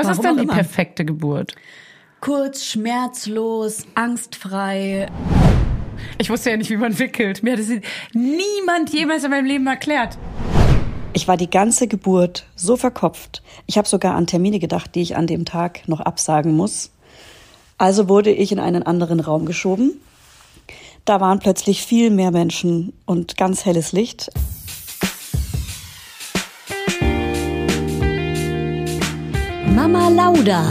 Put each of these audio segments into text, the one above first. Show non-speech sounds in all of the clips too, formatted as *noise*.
Was ist Warum denn auch die immer. perfekte Geburt? Kurz, schmerzlos, angstfrei. Ich wusste ja nicht, wie man wickelt. Mir hat es niemand jemals in meinem Leben erklärt. Ich war die ganze Geburt so verkopft. Ich habe sogar an Termine gedacht, die ich an dem Tag noch absagen muss. Also wurde ich in einen anderen Raum geschoben. Da waren plötzlich viel mehr Menschen und ganz helles Licht. Mama Lauda.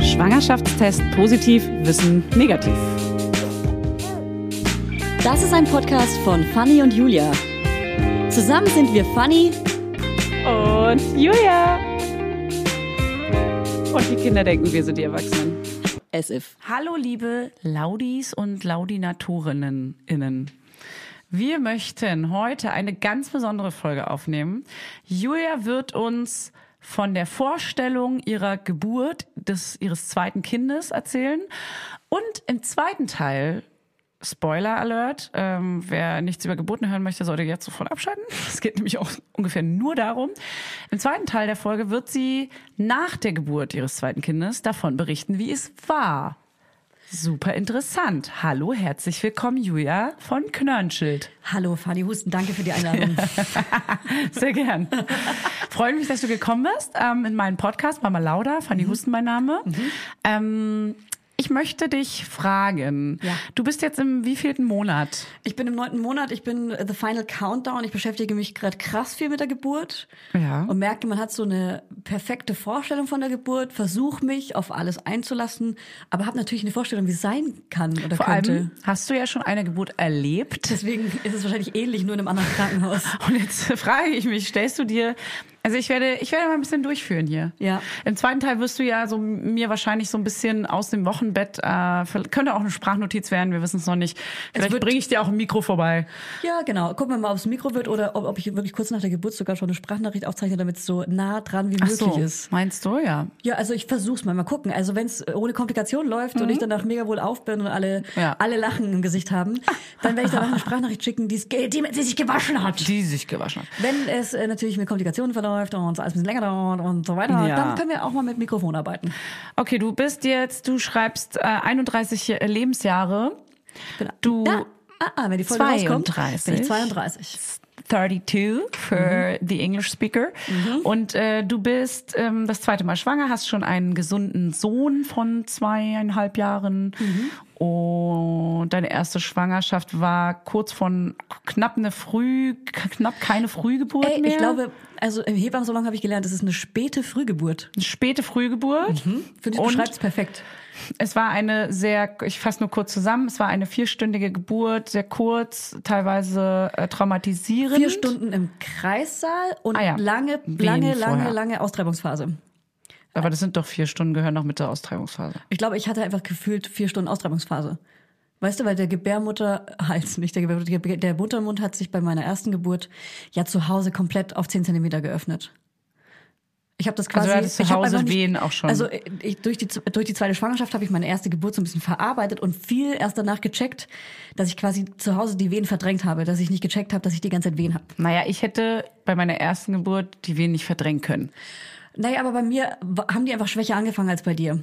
Schwangerschaftstest positiv, Wissen negativ. Das ist ein Podcast von Fanny und Julia. Zusammen sind wir Fanny. Und Julia. Und die Kinder denken, wir sind die Erwachsenen. As if. Hallo liebe Laudis und Laudinatorinnen innen. Wir möchten heute eine ganz besondere Folge aufnehmen. Julia wird uns von der Vorstellung ihrer Geburt des ihres zweiten Kindes erzählen und im zweiten Teil Spoiler Alert. Ähm, wer nichts über Geburten hören möchte, sollte jetzt sofort abschalten. *laughs* Es geht nämlich auch ungefähr nur darum. Im zweiten Teil der Folge wird sie nach der Geburt ihres zweiten Kindes davon berichten, wie es war. Super interessant. Hallo, herzlich willkommen, Julia von Knörnschild. Hallo Fanny Husten, danke für die Einladung. *laughs* Sehr gern. Freue mich, dass du gekommen bist ähm, in meinen Podcast. Mama Lauda, Fanny Husten mein Name. Ähm, ich möchte dich fragen, Ja. du bist jetzt im wievielten Monat? Ich bin im neunten Monat, ich bin äh, the final countdown. Ich beschäftige mich gerade krass viel mit der Geburt Ja. und merke, man hat so eine perfekte Vorstellung von der Geburt, versuche mich auf alles einzulassen, aber habe natürlich eine Vorstellung, wie es sein kann oder Vor könnte. allem hast du ja schon eine Geburt erlebt. Deswegen ist es wahrscheinlich ähnlich, nur in einem anderen Krankenhaus. *laughs* Und jetzt frage ich mich, stellst du dir, also ich werde, ich werde mal ein bisschen durchführen hier. Ja. Im zweiten Teil wirst du ja so mir wahrscheinlich so ein bisschen aus dem Wochenbett, äh, könnte auch eine Sprachnotiz werden, wir wissen es noch nicht. Vielleicht bringe ich dir auch ein Mikro vorbei. Ja, genau. Gucken wir mal, ob es Mikro wird oder ob, ob ich wirklich kurz nach der Geburt sogar schon eine Sprachnachricht aufzeichne, damit es so nah dran wie Ach möglich so, ist. meinst du, ja. Ja, also ich versuch's mal, mal gucken. Also wenn es ohne Komplikation läuft und ich danach mega wohl auf bin und alle, Mhm. Ja. alle Lachen im Gesicht haben, dann werde ich danach eine *laughs* Sprachnachricht schicken, die's, ge- die, die sich gewaschen hat. Die sich gewaschen hat. Wenn es äh, natürlich mit Komplikationen verläuft und es alles ein bisschen länger dauert und so weiter, Ja. dann können wir auch mal mit Mikrofon arbeiten. Okay, du bist jetzt, du schreibst äh, 31 Lebensjahre. Genau. Du Ja, ah, ah, wenn die Folge rauskommt, bin 32. ich 32. 32 für Mhm. the English Speaker. Und äh, du bist ähm, das zweite Mal schwanger, hast schon einen gesunden Sohn von zweieinhalb Jahren. Mhm. Und deine erste Schwangerschaft war kurz von knapp eine Früh, knapp keine Frühgeburt Ey, mehr. ich glaube, also im Hebammensalon habe ich gelernt, es ist eine späte Frühgeburt. eine späte Frühgeburt. Finde ich, beschreibt es perfekt. Es war eine sehr, ich fasse nur kurz zusammen, es war eine vierstündige Geburt, sehr kurz, teilweise äh, traumatisierend. Vier Stunden im Kreissaal und Ah ja. lange, Wehen lange, lange, vorher. lange Austreibungsphase. Aber das sind doch vier Stunden, gehören noch mit der Austreibungsphase. Ich glaube, ich hatte einfach gefühlt vier Stunden Austreibungsphase. Weißt du, weil der Gebärmutterhals, *laughs* nicht der Gebärmutter, der- Muttermund hat sich bei meiner ersten Geburt ja zu Hause komplett auf 10 Zentimeter geöffnet. Ich habe das quasi. Also du hattest zu Hause einfach Wehen auch schon. Also ich, durch, die, durch die zweite Schwangerschaft habe ich meine erste Geburt so ein bisschen verarbeitet und viel erst danach gecheckt, dass ich quasi zu Hause die Wehen verdrängt habe, dass ich nicht gecheckt habe, dass ich die ganze Zeit Wehen habe. Naja, ich hätte bei meiner ersten Geburt die Wehen nicht verdrängen können. Naja, aber bei mir haben die einfach schwächer angefangen als bei dir.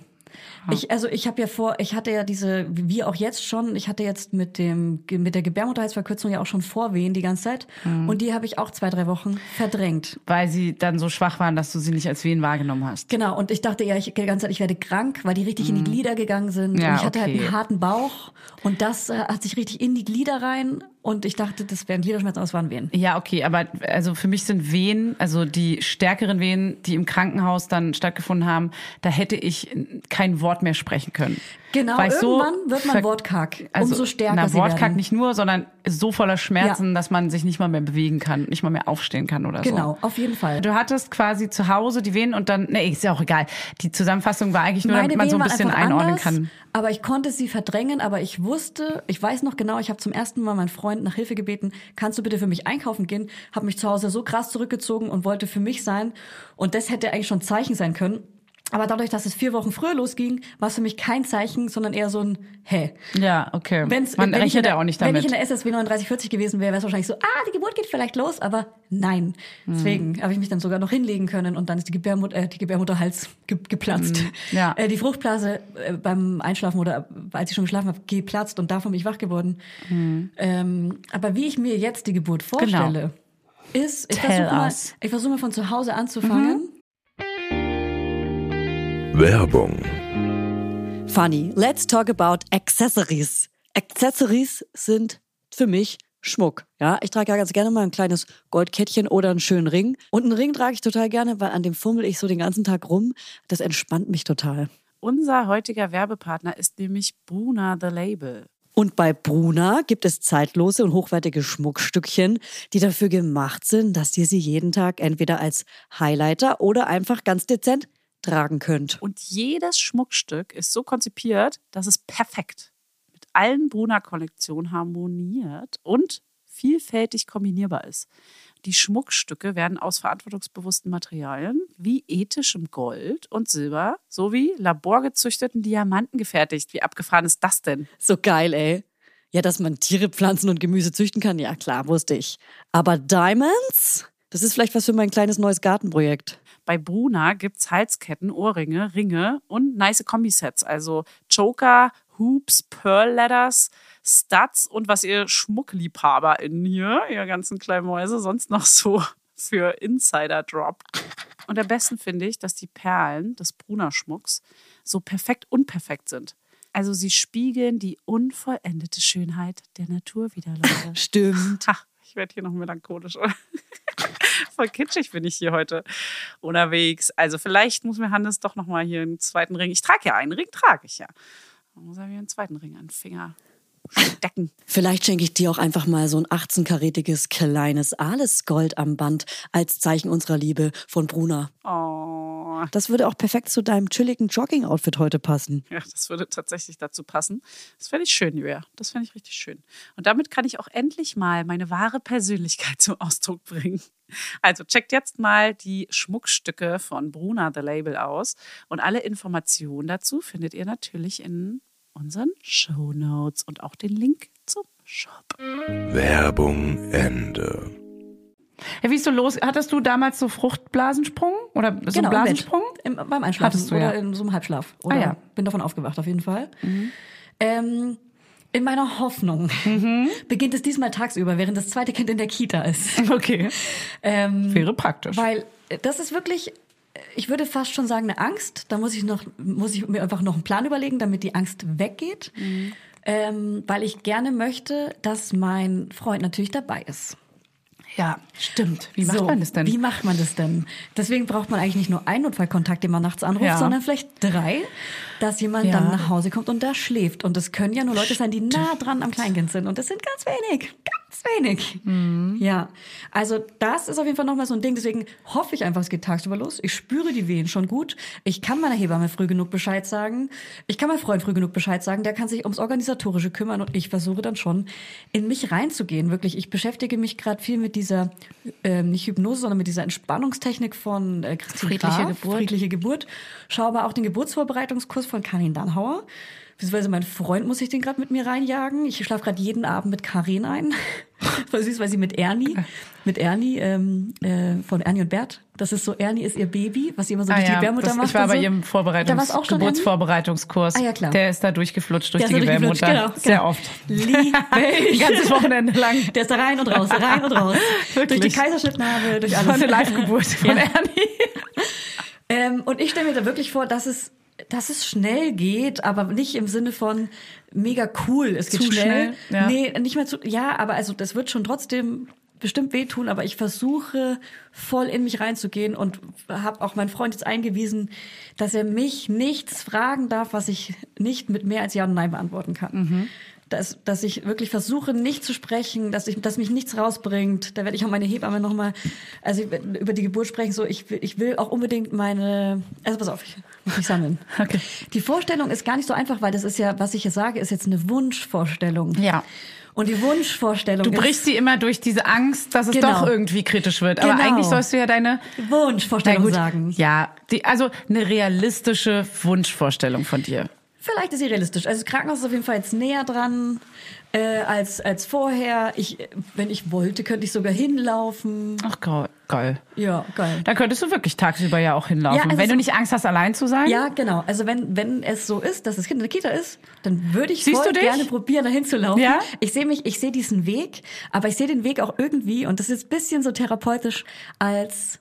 Ich, also ich habe ja vor, ich hatte ja diese, wie auch jetzt schon, ich hatte jetzt mit dem mit der Gebärmutterhalsverkürzung ja auch schon Vorwehen die ganze Zeit und die habe ich auch zwei drei Wochen verdrängt. Weil sie dann so schwach waren, dass du sie nicht als Wehen wahrgenommen hast. Genau und ich dachte ja, ich die ganze Zeit, ich werde krank, weil die richtig in die Glieder gegangen sind Ja, und ich hatte halt okay. einen harten Bauch und das äh, hat sich richtig in die Glieder rein und ich dachte, das wären Gliederschmerzen, aber es waren Wehen. Ja, okay, aber also für mich sind Wehen, also die stärkeren Wehen, die im Krankenhaus dann stattgefunden haben, da hätte ich kein Wort mehr sprechen können. Genau, Weil ich so irgendwann wird man wortkarg, Also, umso stärker na, sie Wortkack werden. nicht nur, sondern so voller Schmerzen, Ja. dass man sich nicht mal mehr bewegen kann, nicht mal mehr aufstehen kann oder so. Genau, auf jeden Fall. Du hattest quasi zu Hause die Wehen und dann, nee, ist ja auch egal. Die Zusammenfassung war eigentlich nur, damit man so ein Wehen bisschen einordnen anders, kann. Aber ich konnte sie verdrängen, aber ich wusste, ich weiß noch genau, ich habe zum ersten Mal meinen Freund nach Hilfe gebeten, kannst du bitte für mich einkaufen gehen? Habe mich zu Hause so krass zurückgezogen und wollte für mich sein. Und das hätte eigentlich schon Zeichen sein können. Aber dadurch, dass es vier Wochen früher losging, war es für mich kein Zeichen, sondern eher so ein Hä. Ja, okay. Wenn's, Man wenn ich in rechnet der, ja auch nicht Wenn damit. ich in der SSW 3940 gewesen wäre, wäre es wahrscheinlich so, ah, die Geburt geht vielleicht los, aber nein. Hm. Deswegen habe ich mich dann sogar noch hinlegen können und dann ist die, Gebärmut äh, die Gebärmutterhals ge geplatzt. Hm. ja. Äh, die Fruchtblase äh, beim Einschlafen oder als ich schon geschlafen habe, geplatzt und davon bin ich wach geworden. Hm. Ähm, aber wie ich mir jetzt die Geburt vorstelle, ist, ich Genau. Versuche mal, ich versuche mal von zu Hause anzufangen. Werbung. Funny, let's talk about Accessories. Accessories sind für mich Schmuck. Ja, ich trage ja ganz gerne mal ein kleines Goldkettchen oder einen schönen Ring. Und einen Ring trage ich total gerne, weil an dem fummel ich so den ganzen Tag rum. Das entspannt mich total. Unser heutiger Werbepartner ist nämlich Bruna The Label. Und bei Bruna gibt es zeitlose und hochwertige Schmuckstückchen, die dafür gemacht sind, dass ihr sie jeden Tag entweder als Highlighter oder einfach ganz dezent tragen könnt. Und jedes Schmuckstück ist so konzipiert, dass es perfekt mit allen Bruna-Kollektionen harmoniert und vielfältig kombinierbar ist. Die Schmuckstücke werden aus verantwortungsbewussten Materialien wie ethischem Gold und Silber sowie laborgezüchteten Diamanten gefertigt. Wie abgefahren ist das denn? So geil, ey. Ja, dass man Tiere, Pflanzen und Gemüse züchten kann, ja klar, wusste ich. Aber Diamonds? Das ist vielleicht was für mein kleines neues Gartenprojekt. Bei Bruna gibt's Halsketten, Ohrringe, Ringe und nice Kombisets. Also Choker, Hoops, Pearl Leathers, Studs und was ihr SchmuckliebhaberInnen hier, ihr ganzen kleinen Mäuse, sonst noch so *laughs* für Insider droppt. Und am besten finde ich, dass die Perlen des Bruna-Schmucks so perfekt unperfekt sind. Also sie spiegeln die unvollendete Schönheit der Natur wieder, Leute. *laughs* Stimmt. Ha, ich werde hier noch melancholisch. *laughs* Voll kitschig bin ich hier heute unterwegs. Also vielleicht muss mir Hannes doch noch mal hier einen zweiten Ring. Ich trage ja einen Ring, trage ich ja. Dann muss er mir einen zweiten Ring an den Finger stecken. Vielleicht schenke ich dir auch einfach mal so ein 18-karätiges kleines Alles-Gold am Band als Zeichen unserer Liebe von Bruna. Oh, Das würde auch perfekt zu deinem chilligen Jogging-Outfit heute passen. ja, das würde tatsächlich dazu passen. Das fände ich schön, Julia. Das fände ich richtig schön. Und damit kann ich auch endlich mal meine wahre Persönlichkeit *laughs* zum Ausdruck bringen. Also checkt jetzt mal die Schmuckstücke von Bruna The Label aus. Und alle Informationen dazu findet ihr natürlich in unseren Show Notes und auch den Link zum Shop. Werbung Ende. Ja, wie ist so los? Hattest du damals so Fruchtblasensprung oder so Genau, einen im Bett. Blasensprung? Im, beim Einschlafen Hattest du, oder ja. in so einem Halbschlaf. Oder Ah, ja. Mhm. bin davon aufgewacht, auf jeden Fall. Ähm, in meiner Hoffnung Mhm. beginnt es diesmal tagsüber, während das zweite Kind in der Kita ist. Okay. Ähm, Wäre praktisch. Weil äh, das ist wirklich, ich würde fast schon sagen, eine Angst. Da muss ich noch, muss ich mir einfach noch einen Plan überlegen, damit die Angst weggeht. Mhm. Ähm, weil ich gerne möchte, dass mein Freund natürlich dabei ist. ja, stimmt. Wie macht So, man das denn? Wie macht man das denn? Deswegen braucht man eigentlich nicht nur einen Notfallkontakt, den man nachts anruft, Ja. sondern vielleicht drei, dass jemand Ja. dann nach Hause kommt und da schläft. Und das können ja nur Leute sein, die nah dran am Kleinkind sind. Und das sind ganz wenig. Ganz wenig. Mhm. Ja. Also das ist auf jeden Fall nochmal so ein Ding. Deswegen hoffe ich einfach, es geht tagsüber los. Ich spüre die Wehen schon gut. Ich kann meiner Hebamme früh genug Bescheid sagen. Ich kann meinem Freund früh genug Bescheid sagen. Der kann sich ums Organisatorische kümmern. Und ich versuche dann schon, in mich reinzugehen. Wirklich, ich beschäftige mich gerade viel mit dieser, ähm, nicht Hypnose, sondern mit dieser Entspannungstechnik von äh, Christine Friedliche Graf, Geburt. Friedliche Geburt. Schaue aber auch den Geburtsvorbereitungskurs von Karin Dannhauer. Beziehungsweise mein Freund muss sich den gerade mit mir reinjagen. Ich schlafe gerade jeden Abend mit Karin ein. *laughs* Voll süß, weil sie mit Ernie, mit Ernie, ähm, äh, von Ernie und Bert. Das ist so, Ernie ist ihr Baby, was sie immer so Ah durch die ja, Gebärmutter das, macht. ich war bei so. ihrem Ernie? Geburtsvorbereitungskurs. Ah, ja, klar. Der ist da durchgeflutscht durch die Gebärmutter. genau, Sehr genau. oft. Liebe *laughs* ich. ganzes Wochenende lang. Der ist da rein und raus, rein und raus. *laughs* Wirklich? Durch die Kaiserschnittnarbe, durch Das war alles. eine Live-Geburt von Ja. Ernie. Ähm, und ich stelle mir da wirklich vor, dass es, dass es schnell geht, aber nicht im Sinne von mega cool. Es geht Zu schnell. schnell, ja. Nee, nicht mehr zu. Ja, aber also das wird schon trotzdem bestimmt wehtun, aber ich versuche voll in mich reinzugehen und habe auch meinen Freund jetzt eingewiesen, dass er mich nichts fragen darf, was ich nicht mit mehr als Ja und Nein beantworten kann. Mhm. Dass, dass ich wirklich versuche, nicht zu sprechen, dass, ich, dass mich nichts rausbringt. Da werde ich auch meine Hebamme nochmal, also über die Geburt sprechen, so ich will, ich will auch unbedingt meine, also pass auf, ich muss mich sammeln. *laughs* Okay. Die Vorstellung ist gar nicht so einfach, weil das ist ja, was ich hier sage, ist jetzt eine Wunschvorstellung. Ja. Und die Wunschvorstellung Du ist brichst sie immer durch diese Angst, dass es Genau. doch irgendwie kritisch wird. Aber Genau. eigentlich sollst du ja deine Wunschvorstellung sagen. Ja, die, also eine realistische Wunschvorstellung von dir. Vielleicht ist sie realistisch. Also das Krankenhaus ist auf jeden Fall jetzt näher dran äh, als, als vorher. Ich, wenn ich wollte, könnte ich sogar hinlaufen. Ach geil. geil. Ja, geil. Da könntest du wirklich tagsüber ja auch hinlaufen. Ja, also Wenn du nicht Angst hast, allein zu sein. Ja, genau. Also wenn, wenn es so ist, dass das Kind in der Kita ist, dann würde ich voll gerne probieren, dahin zu laufen. Ja? Ich sehe mich, ich sehe diesen Weg, aber ich sehe den Weg auch irgendwie, und das ist ein bisschen so therapeutisch, als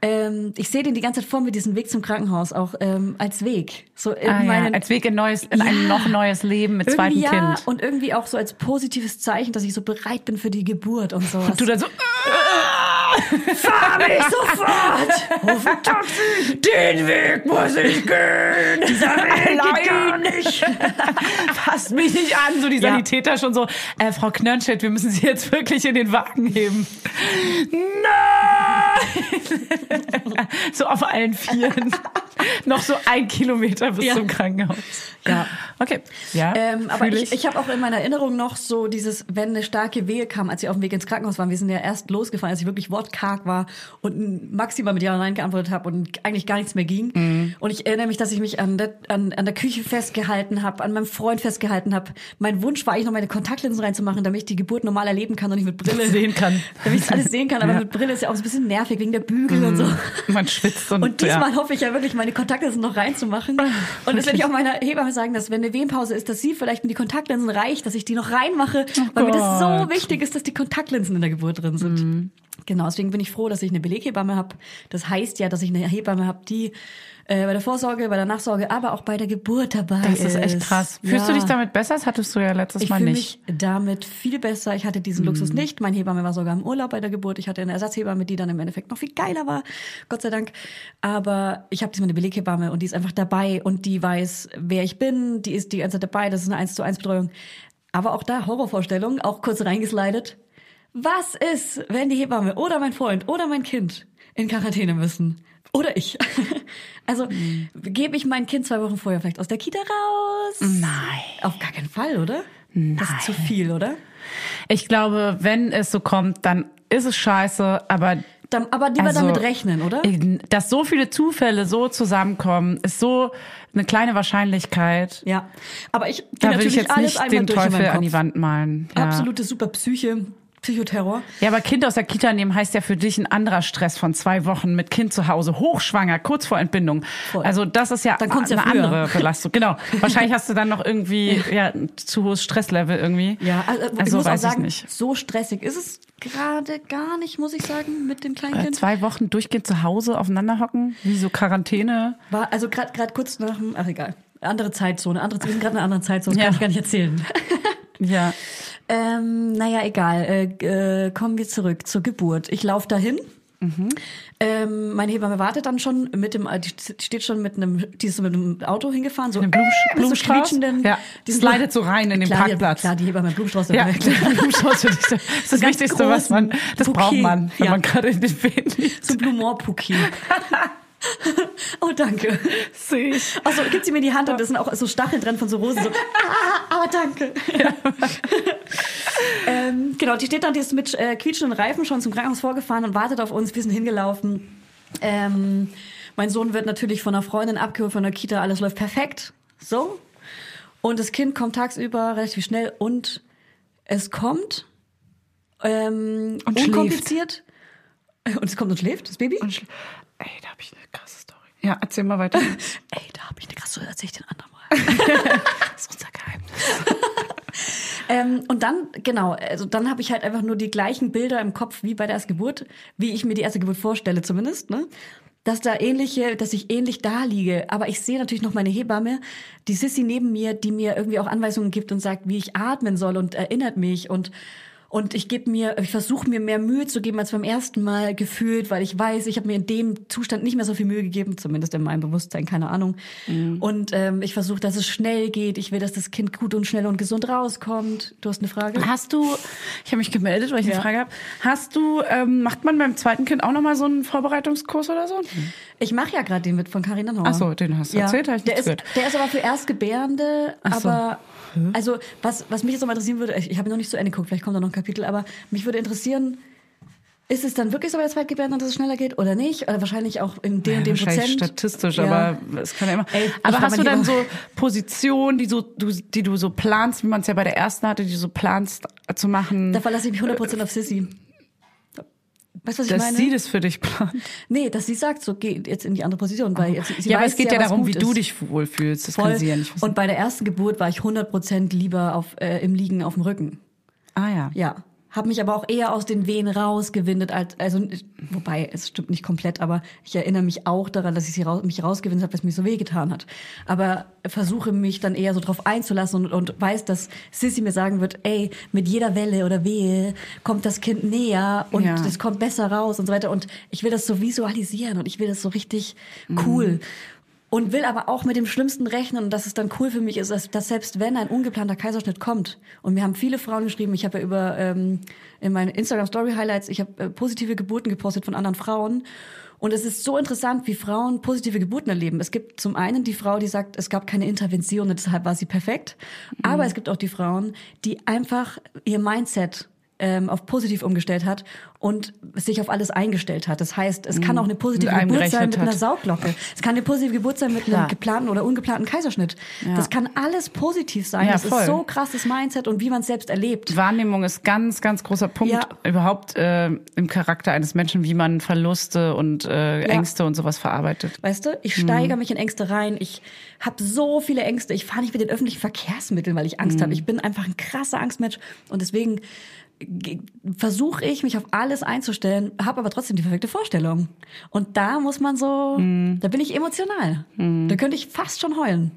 ähm, ich sehe den die ganze Zeit vor mir, diesen Weg zum Krankenhaus, auch ähm, als Weg. So in Ah, ja. meinen, Als Weg in, neues, in ein Ja. noch neues Leben mit zweitem ja, Kind. und irgendwie auch so als positives Zeichen, dass ich so bereit bin für die Geburt und sowas. Du dann so, *laughs* fahr mich *laughs* sofort! Ruf ein Taxi! den Weg muss ich gehen. Dieser Weg geht gar nicht. *laughs* Fasst mich nicht an. So die Ja. Sanitäter schon so, äh, Frau Knörnschild, wir müssen Sie jetzt wirklich in den Wagen heben. Nein! *laughs* so auf allen Vieren. Noch so ein Kilometer bis Ja. zum Krankenhaus. Ja. Okay. Ja. Ähm, aber ich, ich habe auch in meiner Erinnerung noch so dieses, wenn eine starke Wehe kam, als wir auf dem Weg ins Krankenhaus waren. Wir sind ja erst losgefahren, als ich wirklich wortkarg war und maximal mit Ja und Nein geantwortet habe und eigentlich gar nichts mehr ging. Mhm. Und ich erinnere mich, dass ich mich an der, an, an der Küche festgehalten habe, an meinem Freund festgehalten habe. Mein Wunsch war eigentlich noch meine Kontaktlinsen reinzumachen, damit ich die Geburt normal erleben kann und nicht mit Brille Sehen kann. *laughs* Damit ich alles sehen kann. Aber Ja. mit Brille ist ja auch so ein bisschen nervig wegen der Bügel und so. Man schwitzt und, Und diesmal ja. hoffe ich ja wirklich, meine Kontaktlinsen noch reinzumachen. *laughs* Und das werde ich auch meiner Hebamme sagen, dass wenn eine Wehenpause ist, dass sie vielleicht mit die Kontaktlinsen reicht, dass ich die noch reinmache, weil mir das so Gott. Mhm. wichtig ist, dass die Kontaktlinsen in der Geburt drin sind. Genau, deswegen bin ich froh, dass ich eine Beleghebamme habe. Das heißt ja, dass ich eine Hebamme habe, die äh, bei der Vorsorge, bei der Nachsorge, aber auch bei der Geburt dabei Das ist. ist echt krass. Fühlst du Ja. dich damit besser? Das hattest du ja letztes Ich Mal fühle nicht. mich damit viel besser. Ich hatte diesen Luxus nicht. Mein Hebamme war sogar im Urlaub bei der Geburt. Ich hatte eine Ersatzhebamme, die dann im Endeffekt noch viel geiler war. Gott sei Dank. Aber ich habe diesmal eine Beleghebamme und die ist einfach dabei und die weiß, wer ich bin. Die ist die ganze Zeit dabei. Das ist eine 1 zu 1 Betreuung. Aber auch da Horrorvorstellung, auch kurz reingeslidet. Was ist, wenn die Hebamme oder mein Freund oder mein Kind in Quarantäne müssen? Oder ich. *laughs* Also gebe ich mein Kind zwei Wochen vorher vielleicht aus der Kita raus? Nein. Auf gar keinen Fall, oder? Das ist zu viel, oder? Ich glaube, wenn es so kommt, dann ist es scheiße, aber Dann, aber lieber Also, damit rechnen, oder? dass so viele Zufälle so zusammenkommen, ist so eine kleine Wahrscheinlichkeit. Ja. Aber ich Da will ich natürlich jetzt alles nicht den Teufel an die. Wand malen. Ja. Absolute super Psyche, Psychoterror. Ja, aber Kind aus der Kita nehmen heißt ja für dich ein anderer Stress von zwei Wochen mit Kind zu Hause, hochschwanger, kurz vor Entbindung. Voll. Also das ist ja Dann kommt's ja eine früher. andere Belastung. Genau. *laughs* Wahrscheinlich hast du dann noch irgendwie ja, ein zu hohes Stresslevel irgendwie. Ja, also, ich also muss auch weiß sagen, ich nicht. so stressig ist es gerade gar nicht, muss ich sagen, mit dem kleinen Äh. Zwei Wochen durchgehend zu Hause aufeinander hocken, wie so Quarantäne. War also gerade gerade kurz nach dem, ach egal, andere Zeitzone, andere, wir sind gerade in einer anderen Zeitzone, das Ja. kann ich gar nicht erzählen. *laughs* Ja. Ähm, naja, egal. Äh, äh, kommen wir zurück zur Geburt. Ich laufe dahin. Mhm. Ähm, meine Hebamme wartet dann schon mit dem, äh, die steht schon mit einem, die ist so mit einem Auto hingefahren, so Mit einem Blumen- äh, mit so Blumenstrauß? quietschenden, Ja, die sind slidet so rein in den klar, Parkplatz. Die, klar, die Hebamme Blumenstrauß. Ja. *laughs* *laughs* Blumenstrauß für dich. Das ist das Wichtigste, was man, das Bouquet. braucht man, wenn Ja. man gerade in den liegt. so Blumenbouquet. *laughs* *laughs* oh, danke. Ich. Also gibt sie mir die Hand und da sind auch so Stacheln drin von so Rosen. So, *laughs* ah, aber danke. *laughs* ähm, genau, die steht dann, die ist mit äh, quietschenden Reifen schon zum Krankenhaus vorgefahren und wartet auf uns. Wir sind hingelaufen. Ähm, mein Sohn wird natürlich von einer Freundin abgeholt, von der Kita. Alles läuft perfekt. So. Und das Kind kommt tagsüber relativ schnell und es kommt ähm, Und schläft. unkompliziert. Und es kommt und schläft, das Baby. Und Ey, da habe ich eine krasse Story. Ja, erzähl mal weiter. *laughs* Ey, da habe ich eine krasse, erzähl ich den anderen Mal. *laughs* Das ist unser Geheimnis. *laughs* Ähm, und dann, genau, also dann habe ich halt einfach nur die gleichen Bilder im Kopf wie bei der Erstgeburt, wie ich mir die erste Geburt vorstelle zumindest, ne? Dass da ähnliche, dass ich ähnlich da liege. Aber ich sehe natürlich noch meine Hebamme, die Sissy neben mir, die mir irgendwie auch Anweisungen gibt und sagt, wie ich atmen soll und erinnert mich und und ich gebe mir, ich versuche mir mehr Mühe zu geben als beim ersten Mal gefühlt, weil ich weiß, ich habe mir in dem Zustand nicht mehr so viel Mühe gegeben, zumindest in meinem Bewusstsein, keine Ahnung. Und ähm, ich versuche, dass es schnell geht. Ich will, dass das Kind gut und schnell und gesund rauskommt. Du hast eine Frage? Hast du, ich habe mich gemeldet, weil ich eine Ja. Frage habe. Hast du, ähm, macht man beim zweiten Kind auch nochmal so einen Vorbereitungskurs oder so? Ich mache ja gerade den mit von Carina Nauer. Ach so, den hast du erzählt, hab ich der nicht ist, gehört. Der ist aber für Erstgebärende, Ach so. Aber Also, was, was mich jetzt noch mal interessieren würde, ich, ich habe noch nicht zu Ende geguckt, vielleicht kommt da noch ein Kapitel, aber mich würde interessieren, ist es dann wirklich so bei der Zweitgebärden, dass es schneller geht oder nicht? Oder wahrscheinlich auch in dem, Ja, dem wahrscheinlich Prozent? statistisch, Ja. aber es kann ja immer. Ey, aber hast du dann so Positionen, die so du, die du so planst, wie man es ja bei der ersten hatte, die du so planst äh, zu machen, Da verlasse ich mich 100% auf Sissy. Weißt du, was ich dass meine? sie das für dich plant? nee, dass sie sagt, so geh jetzt in die andere Position, weil jetzt, sie ja, aber weiß es geht ja darum, wie du ist. dich wohlfühlst. Das Voll. kann sie ja nicht wissen. Und bei der ersten Geburt war ich 100% lieber auf, äh, im Liegen auf dem Rücken. ah ja. Ja. Hab mich aber auch eher aus den Wehen rausgewindet, als, also, wobei, es stimmt nicht komplett, aber ich erinnere mich auch daran, dass ich sie raus, mich rausgewindet habe, was mir so wehgetan hat. Aber versuche mich dann eher so drauf einzulassen und, und weiß, dass Sissy mir sagen wird, ey, mit jeder Welle oder Wehe kommt das Kind näher und Ja. es kommt besser raus und so weiter. Und ich will das so visualisieren und ich will das so richtig cool. Und will aber auch mit dem Schlimmsten rechnen und dass es dann cool für mich ist, dass, dass selbst wenn ein ungeplanter Kaiserschnitt kommt, und mir haben viele Frauen geschrieben, ich habe ja über ähm, in meinen Instagram Story Highlights, ich habe äh, positive Geburten gepostet von anderen Frauen. Und es ist so interessant, wie Frauen positive Geburten erleben. Es gibt zum einen die Frau, die sagt, es gab keine Intervention und deshalb war sie perfekt. Aber es gibt auch die Frauen, die einfach ihr Mindset ähm, auf positiv umgestellt hat und sich auf alles eingestellt hat. Das heißt, es kann auch eine positive Mit Geburt sein mit einer hat. Sauglocke. Es kann eine positive Geburt sein mit Klar. einem geplanten oder ungeplanten Kaiserschnitt. Das kann alles positiv sein. Ja, das voll. ist so krasses Mindset und wie man es selbst erlebt. Wahrnehmung ist ganz, ganz großer Punkt Ja. überhaupt äh, im Charakter eines Menschen, wie man Verluste und äh, Ängste und sowas verarbeitet. Weißt du, ich steigere mich in Ängste rein. Ich habe so viele Ängste. Ich fahre nicht mit den öffentlichen Verkehrsmitteln, weil ich Angst habe. Ich bin einfach ein krasser Angstmensch und deswegen ge- versuche ich mich auf alles einzustellen, habe aber trotzdem die perfekte Vorstellung. Und da muss man so, da bin ich emotional. Da könnte ich fast schon heulen.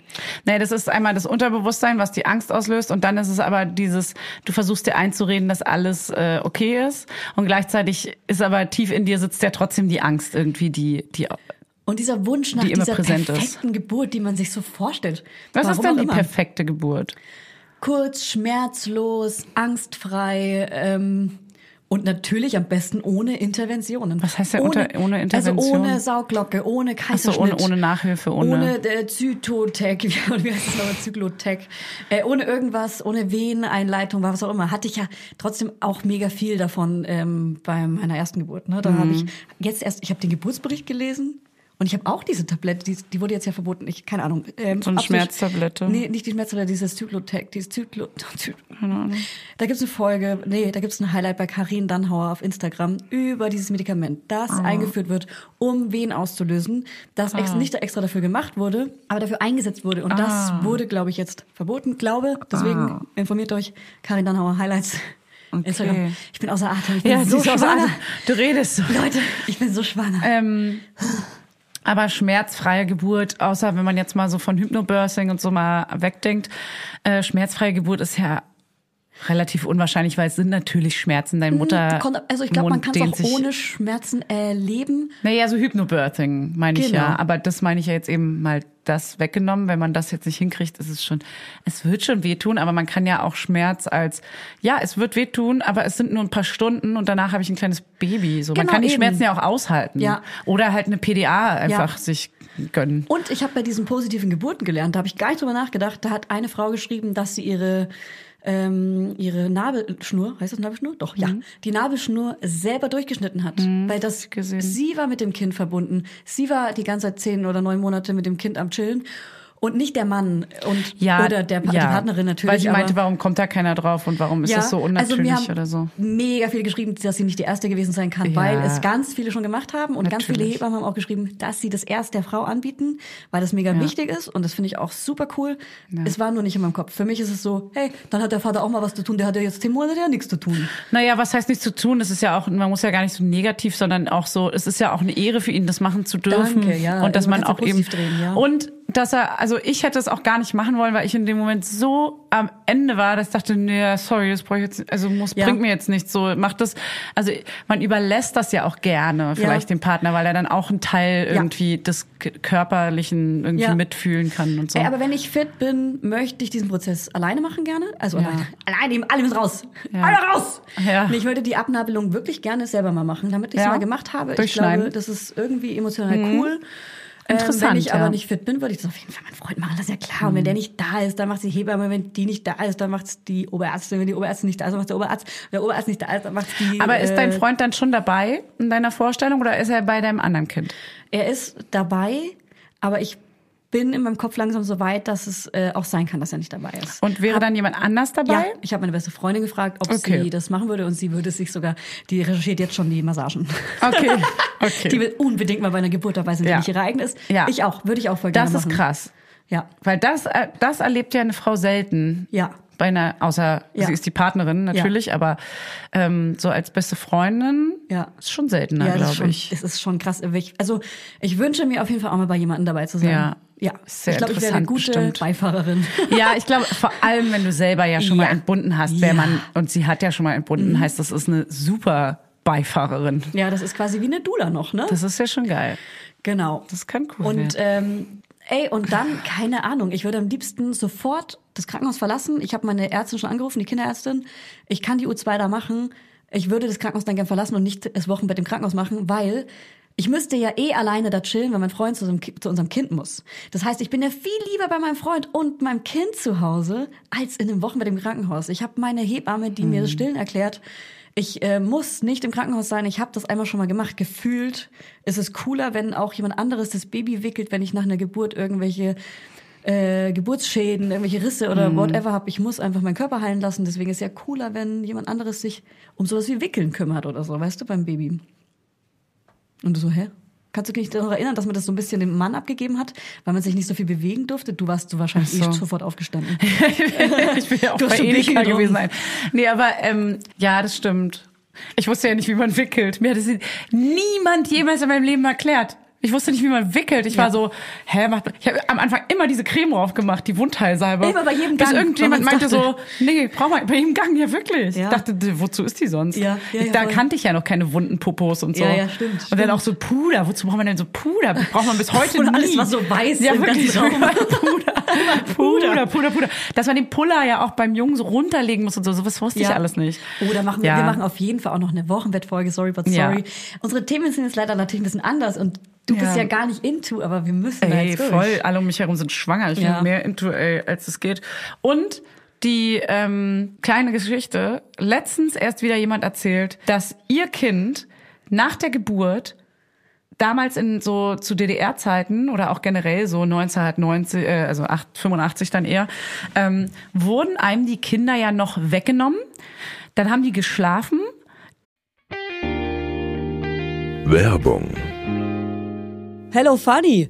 Nee, das ist einmal das Unterbewusstsein, was die Angst auslöst und dann ist es aber dieses, du versuchst dir einzureden, dass alles äh, okay ist und gleichzeitig ist aber tief in dir sitzt ja trotzdem die Angst irgendwie, die, die Und dieser Wunsch nach Die immer dieser präsent ist. perfekten Geburt, die man sich so vorstellt. Was ist denn die immer. perfekte Geburt? Kurz, schmerzlos, angstfrei ähm, und natürlich am besten ohne Interventionen. Was heißt denn unter- ohne Intervention? Also ohne Sauglocke, ohne Kaiserschnitt. ohne, ohne Nachhilfe, ohne. Ohne äh, Zytotec, wie, *laughs* wie heißt es nochmal, Zyklotec, äh, ohne irgendwas, ohne Veneneinleitung, was auch immer, hatte ich ja trotzdem auch mega viel davon ähm, bei meiner ersten Geburt. Ne? Da habe Mhm. ich jetzt erst, ich habe den Geburtsbericht gelesen und ich habe auch diese Tablette, die, die wurde jetzt ja verboten, ich keine Ahnung. Ähm, So eine Schmerztablette? Nee, nicht die Schmerztablette, dieses Zyklotec, dieses Zyklo, *laughs* Zy Da gibt's eine Folge, nee, da gibt's ein Highlight bei Karin Dannhauer auf Instagram über dieses Medikament, das Ah. eingeführt wird, um Wehen auszulösen, das ex nicht extra dafür gemacht wurde, aber dafür eingesetzt wurde. Und Ah. das wurde, glaube ich, jetzt verboten. Glaube, deswegen informiert euch, Karin Dannhauer Highlights. *laughs* Instagram. Ich bin außer Atem. Ich bin ja, so schwanger. du redest so. Leute, ich bin so schwanger. Ähm, *sighs* aber schmerzfreie Geburt, außer wenn man jetzt mal so von Hypnobirthing und so mal wegdenkt, äh, schmerzfreie Geburt ist ja relativ unwahrscheinlich, weil es sind natürlich Schmerzen. Deine Mutter. Kon- Also ich glaube, man kann es auch ohne Schmerzen erleben. Naja, so Hypnobirthing meine ich Genau. ja. Aber das meine ich ja jetzt eben mal das weggenommen. Wenn man das jetzt nicht hinkriegt, ist es schon, es wird schon wehtun, aber man kann ja auch Schmerz als, ja, es wird wehtun, aber es sind nur ein paar Stunden und danach habe ich ein kleines Baby. So, man Genau, kann die eben. Schmerzen ja auch aushalten. Ja. Oder halt eine PDA einfach Ja. sich gönnen. Und ich habe bei diesen positiven Geburten gelernt, da habe ich gar nicht drüber nachgedacht. Da hat eine Frau geschrieben, dass sie ihre ähm, ihre Nabelschnur, heißt das Nabelschnur? Doch, ja. Die Nabelschnur selber durchgeschnitten hat. weil das sie war mit dem Kind verbunden. Sie war die ganze Zeit zehn oder neun Monate mit dem Kind am Chillen. Und nicht der Mann und Ja, oder der, ja. die Partnerin natürlich. Weil sie meinte, warum kommt da keiner drauf und warum ist das so unnatürlich also oder so? Mega viele geschrieben, dass sie nicht die erste gewesen sein kann, Ja. weil es ganz viele schon gemacht haben und ganz viele Natürlich. Hebammen haben auch geschrieben, dass sie das erst der Frau anbieten, weil das mega wichtig ist und das finde ich auch super cool. Es war nur nicht in meinem Kopf. Für mich ist es so, hey, dann hat der Vater auch mal was zu tun, der hat ja jetzt zehn Monate ja nichts zu tun. Naja, was heißt nichts zu tun? Das ist ja auch, man muss ja gar nicht so negativ, sondern auch so, es ist ja auch eine Ehre für ihn, das machen zu dürfen. Danke, ja. Und dass Man auch ja eben, drehen, ja. und dass er, also ich hätte es auch gar nicht machen wollen, weil ich in dem Moment so am Ende war, dass ich dachte, nee, sorry, das brauche ich jetzt, also muss, Ja. bringt mir jetzt nichts so, macht das, also man überlässt das ja auch gerne vielleicht dem Partner, weil er dann auch einen Teil irgendwie des k- körperlichen irgendwie Ja. mitfühlen kann und so. Ey, aber wenn ich fit bin, möchte ich diesen Prozess alleine machen gerne. Also Ja. alleine. Alleine, alle müssen raus. Ja. Alle raus! Ja. Und ich würde die Abnabelung wirklich gerne selber mal machen, damit ich es Ja. mal gemacht habe. Ich. Mhm. glaube, das ist irgendwie emotional cool. Ähm, Interessant, wenn ich ja. aber nicht fit bin, würde ich das auf jeden Fall meinen Freund machen. Das ist ja klar. Und wenn der nicht da ist, dann macht die Hebamme. Wenn die nicht da ist, dann macht's die Oberärztin. Wenn die Oberärztin nicht da ist, dann macht's der Oberarzt. Wenn der Oberarzt nicht da ist, dann macht's die. Aber ist dein äh, Freund dann schon dabei in deiner Vorstellung oder ist er bei deinem anderen Kind? Er ist dabei, aber ich bin in meinem Kopf langsam so weit, dass es äh, auch sein kann, dass er nicht dabei ist. Und wäre dann jemand anders dabei? Ja, ich habe meine beste Freundin gefragt, ob Okay. sie das machen würde und sie würde sich sogar, die recherchiert jetzt schon die Massagen. Okay, *laughs* okay. Die will unbedingt mal bei einer Geburt dabei sein, die Ja. nicht ihre eigene ist. Ja. Ich auch, würde ich auch voll gerne das ist machen. krass. Ja, Weil das, äh, das erlebt ja eine Frau selten. ja. Bei einer, außer Ja. sie ist die Partnerin natürlich, aber ähm, so als beste Freundin Ja. ist schon seltener, Ja, glaube ich. es ist schon krass. Also ich wünsche mir auf jeden Fall auch mal bei jemandem dabei zu sein. Ja. ja. Sehr ich glaube, ich wäre eine interessant gute bestimmt. Beifahrerin. *laughs* Ja, ich glaube, vor allem, wenn du selber ja schon Ja. mal entbunden hast, wäre Ja. Mhm. man, und sie hat ja schon mal entbunden, heißt, das ist eine super Beifahrerin. ja, das ist quasi wie eine Dula noch, ne? Das ist ja schon geil. genau. Das kann cool Und werden. ähm, ey, und dann, keine Ahnung, ich würde am liebsten sofort das Krankenhaus verlassen. Ich habe meine Ärztin schon angerufen, die Kinderärztin. Ich kann die U2 da machen. Ich würde das Krankenhaus dann gern verlassen und nicht das Wochenbett im Krankenhaus machen, weil ich müsste ja eh alleine da chillen, weil mein Freund zu, zu unserem Kind muss. Das heißt, ich bin ja viel lieber bei meinem Freund und meinem Kind zu Hause als in einem Wochenbett im Krankenhaus. Ich habe meine Hebamme, die mir das Stillen erklärt. Ich äh, muss nicht im Krankenhaus sein. Ich habe das einmal schon mal gemacht. Gefühlt ist es cooler, wenn auch jemand anderes das Baby wickelt, wenn ich nach einer Geburt irgendwelche äh, Geburtsschäden, irgendwelche Risse oder whatever habe. Ich muss einfach meinen Körper heilen lassen. Deswegen ist ja cooler, wenn jemand anderes sich um sowas wie Wickeln kümmert oder so, weißt du, beim Baby. Und du so, hä? Kannst du dich daran erinnern, dass man das so ein bisschen dem Mann abgegeben hat, weil man sich nicht so viel bewegen durfte? Du warst so wahrscheinlich Ach so. eh sofort aufgestanden. *laughs* ich will ja auch Du bei Wickel gewesen sein. Nee, aber ähm, ja, das stimmt. Ich wusste ja nicht, wie man wickelt. Mir hat das niemand jemals in meinem Leben erklärt. Ich wusste nicht, wie man wickelt. Ich Ja. war so, hä, mach, ich habe am Anfang immer diese Creme drauf gemacht, die Wundheilsalbe. Immer bei jedem Bis Gang, irgendjemand weil meinte man's so, nee, brauch mal bei jedem Gang, ja wirklich. Ja. Ich dachte, wozu ist die sonst? Ja, ja, ich, da voll. kannte ich ja noch keine wunden Popos und so. Ja, ja, stimmt, Und dann stimmt. auch so Puder. Wozu braucht man denn so Puder? Braucht man bis *laughs* heute Und nie. alles war so weiß ja, im wirklich. ganzen Raum. *laughs* *laughs* Puder. Puder, Puder, Puder. Dass man den Puller ja auch beim Jungen so runterlegen muss und so. Sowas wusste ich alles nicht. Oh, da machen wir, wir machen auf jeden Fall auch noch eine Wochenbettfolge, sorry but sorry. Unsere Themen sind jetzt leider natürlich ein bisschen anders und du bist Ja. ja gar nicht into, aber wir müssen da Ey, jetzt durch. voll. Alle um mich herum sind schwanger. Ich Ja. bin mehr into, ey, als es geht. Und die ähm, kleine Geschichte. Letztens erst wieder jemand erzählt, dass ihr Kind nach der Geburt damals in so zu DDR-Zeiten oder auch generell so 1990, äh, also 8, 85 dann eher, ähm, wurden einem die Kinder ja noch weggenommen. Dann haben die geschlafen. Werbung, Hello Fanny.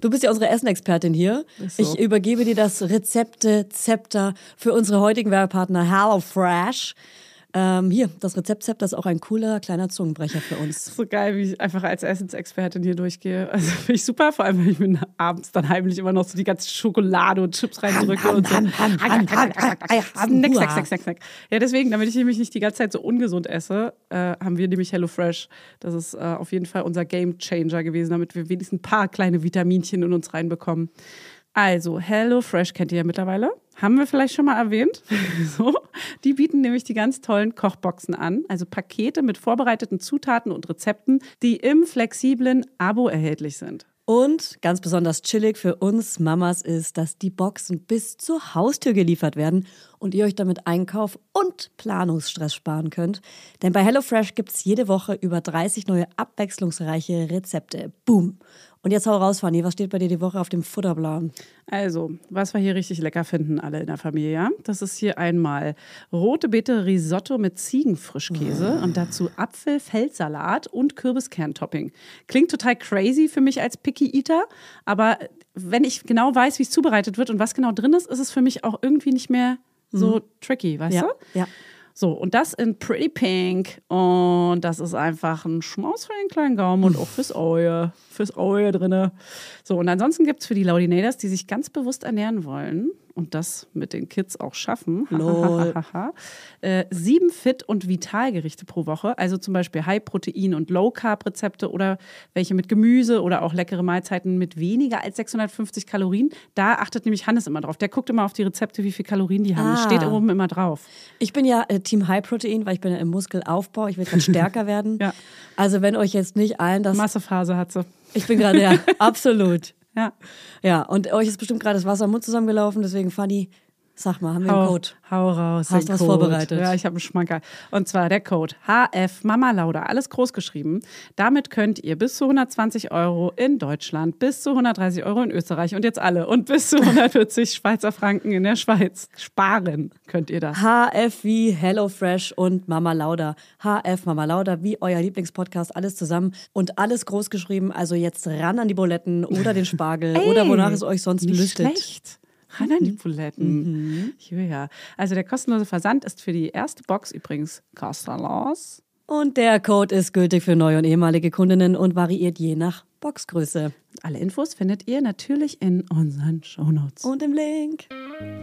Du bist ja unsere Essenexpertin hier. so. Ich übergebe dir das Rezepte-Zepter für unsere heutigen Werbepartner HelloFresh. Ähm, hier, das Rezeptzepter ist auch ein cooler kleiner Zungenbrecher für uns. So geil, wie ich einfach als Essensexpertin hier durchgehe. Also finde ich super, vor allem wenn ich mir abends dann heimlich immer noch so die ganze Schokolade und Chips reindrücke und so. Snack, snack, snack, snack, snack. Ja, deswegen, damit ich nämlich nicht die ganze Zeit so ungesund esse, äh, haben wir nämlich HelloFresh. Das ist äh, auf jeden Fall unser Game Changer gewesen, damit wir wenigstens ein paar kleine Vitaminchen in uns reinbekommen. Also, HelloFresh kennt ihr ja mittlerweile. Haben wir vielleicht schon mal erwähnt. *laughs* so. Die bieten nämlich die ganz tollen Kochboxen an, also Pakete mit vorbereiteten Zutaten und Rezepten, die im flexiblen Abo erhältlich sind. Und ganz besonders chillig für uns Mamas ist, dass die Boxen bis zur Haustür geliefert werden und ihr euch damit Einkauf und Planungsstress sparen könnt. Denn bei HelloFresh gibt's jede Woche über 30 neue abwechslungsreiche Rezepte. Boom. Und jetzt hau raus, Fanny, was steht bei dir die Woche auf dem Futterplan? Also, was wir hier richtig lecker finden, alle in der Familie, ja? Das ist hier einmal rote Beete Risotto mit Ziegenfrischkäse und dazu Apfel-Feldsalat und Kürbiskerntopping. Klingt total crazy für mich als Picky Eater, aber wenn ich genau weiß, wie es zubereitet wird und was genau drin ist, ist es für mich auch irgendwie nicht mehr so tricky, weißt Ja, du? ja. So, und das in Pretty Pink. Und das ist einfach ein Schmaus für den kleinen Gaumen und auch fürs Auge. Fürs Auge drinne. So, und ansonsten gibt es für die Laudinators, die sich ganz bewusst ernähren wollen und das mit den Kids auch schaffen, *laughs* Lol. *laughs* äh, sieben Fit- und Vitalgerichte pro Woche. Also zum Beispiel High-Protein- und Low-Carb-Rezepte oder welche mit Gemüse oder auch leckere Mahlzeiten mit weniger als 650 Kalorien. Da achtet nämlich Hannes immer drauf. Der guckt immer auf die Rezepte, wie viel Kalorien die haben. Das Ah. steht oben immer drauf. Ich bin ja äh, Team High Protein, weil ich bin ja im Muskelaufbau. Ich will gerade *laughs* stärker werden. Ja. Also wenn euch jetzt nicht allen das Massephase hat sie. Ich bin gerade, ja, absolut. Ja. Ja, und euch ist bestimmt gerade das Wasser im Mund zusammengelaufen, deswegen Fanny, sag mal, haben wir einen Hau, Code? hau raus. Hast den was Code. vorbereitet? Ja, ich habe einen Schmankerl. Und zwar der Code HF Mama Lauda, alles groß geschrieben. Damit könnt ihr bis zu 120 Euro in Deutschland, bis zu 130 Euro in Österreich und jetzt alle und bis zu 140 Schweizer Franken in der Schweiz sparen könnt ihr das. HF wie HelloFresh und Mama Lauda. HF Mama Lauda wie euer Lieblingspodcast, alles zusammen und alles groß geschrieben. Also jetzt ran an die Buletten oder den Spargel oder wonach es euch sonst nicht lüstet. schlecht. Ran an die Buletten. Ja. Also der kostenlose Versand ist für die erste Box übrigens kostenlos. Und der Code ist gültig für neue und ehemalige Kundinnen und variiert je nach Boxgröße. Alle Infos findet ihr natürlich in unseren Shownotes. Und im Link.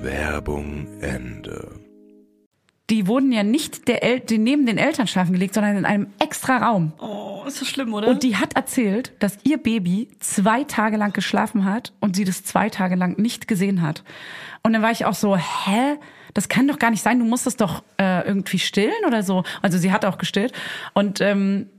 Werbung Ende. Die wurden ja nicht der El die neben den Eltern schlafen gelegt, sondern in einem extra Raum. Oh, ist das schlimm, oder? Und die hat erzählt, dass ihr Baby zwei Tage lang geschlafen hat und sie das zwei Tage lang nicht gesehen hat. Und dann war ich auch so, hä? Das kann doch gar nicht sein. Du musst es doch äh, irgendwie stillen oder so. Also sie hat auch gestillt. Und ähm,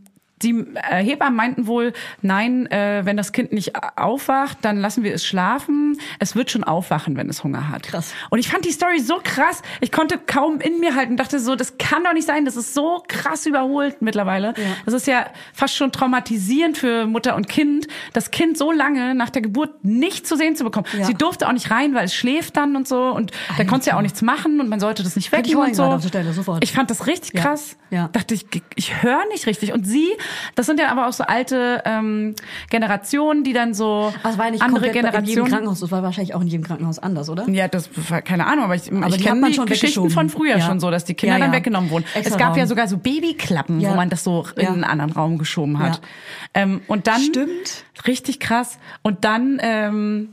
die äh, Hebammen meinten wohl, nein, äh, wenn das Kind nicht aufwacht, dann lassen wir es schlafen. Es wird schon aufwachen, wenn es Hunger hat. Krass. Und ich fand die Story so krass. Ich konnte kaum in mir halten. Dachte so, das kann doch nicht sein. Das ist so krass überholt mittlerweile. Das ist ja fast schon traumatisierend für Mutter und Kind, das Kind so lange nach der Geburt nicht zu sehen zu bekommen. Ja. Sie durfte auch nicht rein, weil es schläft dann und so. Und da konnte sie ja auch nichts machen und man sollte das nicht ich wecken heulen und so. Ich fand das richtig Ja. krass. Ja. Dachte ich, ich höre nicht richtig. Und sie, das sind ja aber auch so alte ähm, Generationen, die dann so es war ja nicht andere bei- in jedem Generationen. Krankenhaus. Das war wahrscheinlich auch in jedem Krankenhaus anders, oder? Ja, das war keine Ahnung, aber ich, Aber ich kenne die schon Geschichten von früher Ja. schon so, dass die Kinder Ja, dann ja. weggenommen wurden. Extra es gab ja Raum. sogar so Babyklappen, Ja. wo man das so in Ja. einen anderen Raum geschoben hat. Ja. Ähm, und dann Stimmt. richtig krass. Und dann ähm,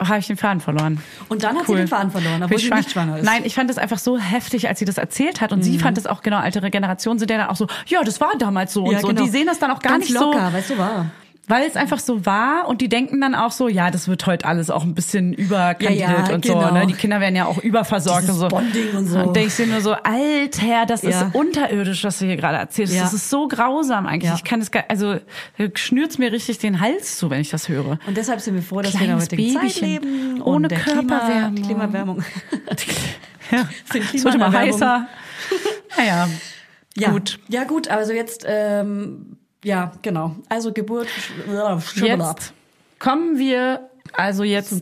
habe ich den Faden verloren. Und dann hat sie den Faden verloren, obwohl sie nicht schwanger ist. Mhm. Nein, ich fand es einfach so heftig, als sie das erzählt hat. Und sie fand es auch, genau, ältere Generationen sind ja dann auch so, ja, das war damals so und so. Und die sehen das dann auch gar genau. Ganz nicht locker, so. weißt du, war. Weil es einfach so war und die denken dann auch so, ja, das wird heute alles auch ein bisschen überkandidelt Ja, ja, und so. genau. Ne? Die Kinder werden ja auch überversorgt Dieses und so. Bonding und so. Und denke ich dir nur so, Alter, das Ja. ist unterirdisch, was du hier gerade erzählst. Das ist so grausam eigentlich. Ich kann es gar, also schnürt's mir richtig den Hals zu, wenn ich das höre. Und deshalb sind wir froh, dass wir in der Kleines heutigen Zeit leben. Ohne der Klima, Körperwärmung. Klimawärmung. *laughs* Ja. *laughs* Es wird immer heißer. *laughs* Naja, Ja. gut. Ja, gut, also jetzt, ähm, ja, genau. Also Geburt, Jetzt kommen wir, also jetzt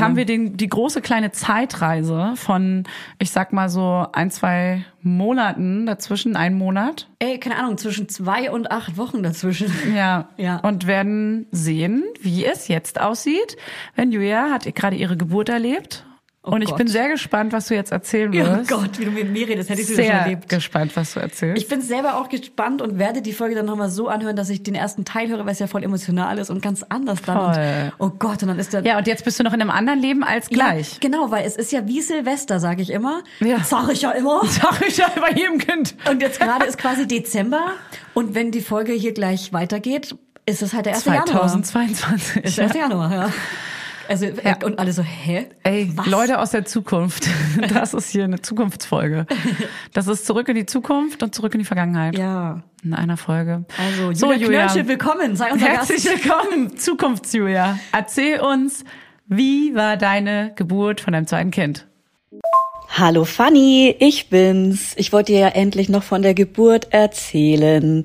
haben wir den, die große kleine Zeitreise von, ich sag mal so ein, zwei Monaten dazwischen, ein Monat. Ey, keine Ahnung, zwischen zwei und acht Wochen dazwischen. Ja. *laughs* Ja. Und werden sehen, wie es jetzt aussieht. Wenn Julia hat gerade ihre Geburt erlebt. Und ich Gott. bin sehr gespannt, was du jetzt erzählen Oh wirst. Gott, wie du mit mir redest, hätte ich sie schon Sehr erlebt. gespannt, was du erzählst. Ich bin selber auch gespannt und werde die Folge dann nochmal so anhören, dass ich den ersten Teil höre, weil es ja voll emotional ist und ganz anders dann. Und, oh Gott, und dann ist der. ja, und jetzt bist du noch in einem anderen Leben als gleich. Ja, genau, weil es ist ja wie Silvester, sage ich immer. Ja. Sag ich ja immer. *laughs* Sag ich ja bei jedem Kind. Und jetzt gerade ist quasi Dezember und wenn die Folge hier gleich weitergeht, ist es halt der 1. Januar. 2022. Ist der 1. Januar, ja. Also, Ja. und alle so, hä? Ey, Was? Leute aus der Zukunft. *laughs* Das ist hier eine Zukunftsfolge. Das ist zurück in die Zukunft und zurück in die Vergangenheit. Ja. In einer Folge. Also, so, Julia, Julia. Knirschel, willkommen, sei unser Herzlich Gast. willkommen, Zukunftsjulia. Erzähl uns, wie war deine Geburt von deinem zweiten Kind? Hallo Fanny, ich bin's. Ich wollte dir ja endlich noch von der Geburt erzählen.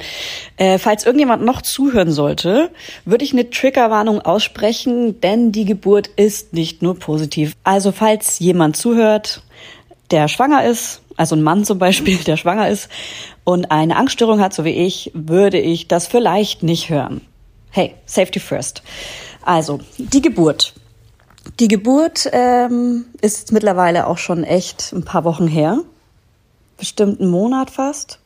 Äh, falls irgendjemand noch zuhören sollte, würde ich eine Triggerwarnung aussprechen, denn die Geburt ist nicht nur positiv. Also falls jemand zuhört, der schwanger ist, also ein Mann zum Beispiel, *laughs* der schwanger ist und eine Angststörung hat, so wie ich, würde ich das vielleicht nicht hören. Hey, safety first. Also, die Geburt. Die Geburt ähm, ist mittlerweile auch schon echt ein paar Wochen her. Bestimmt einen Monat fast.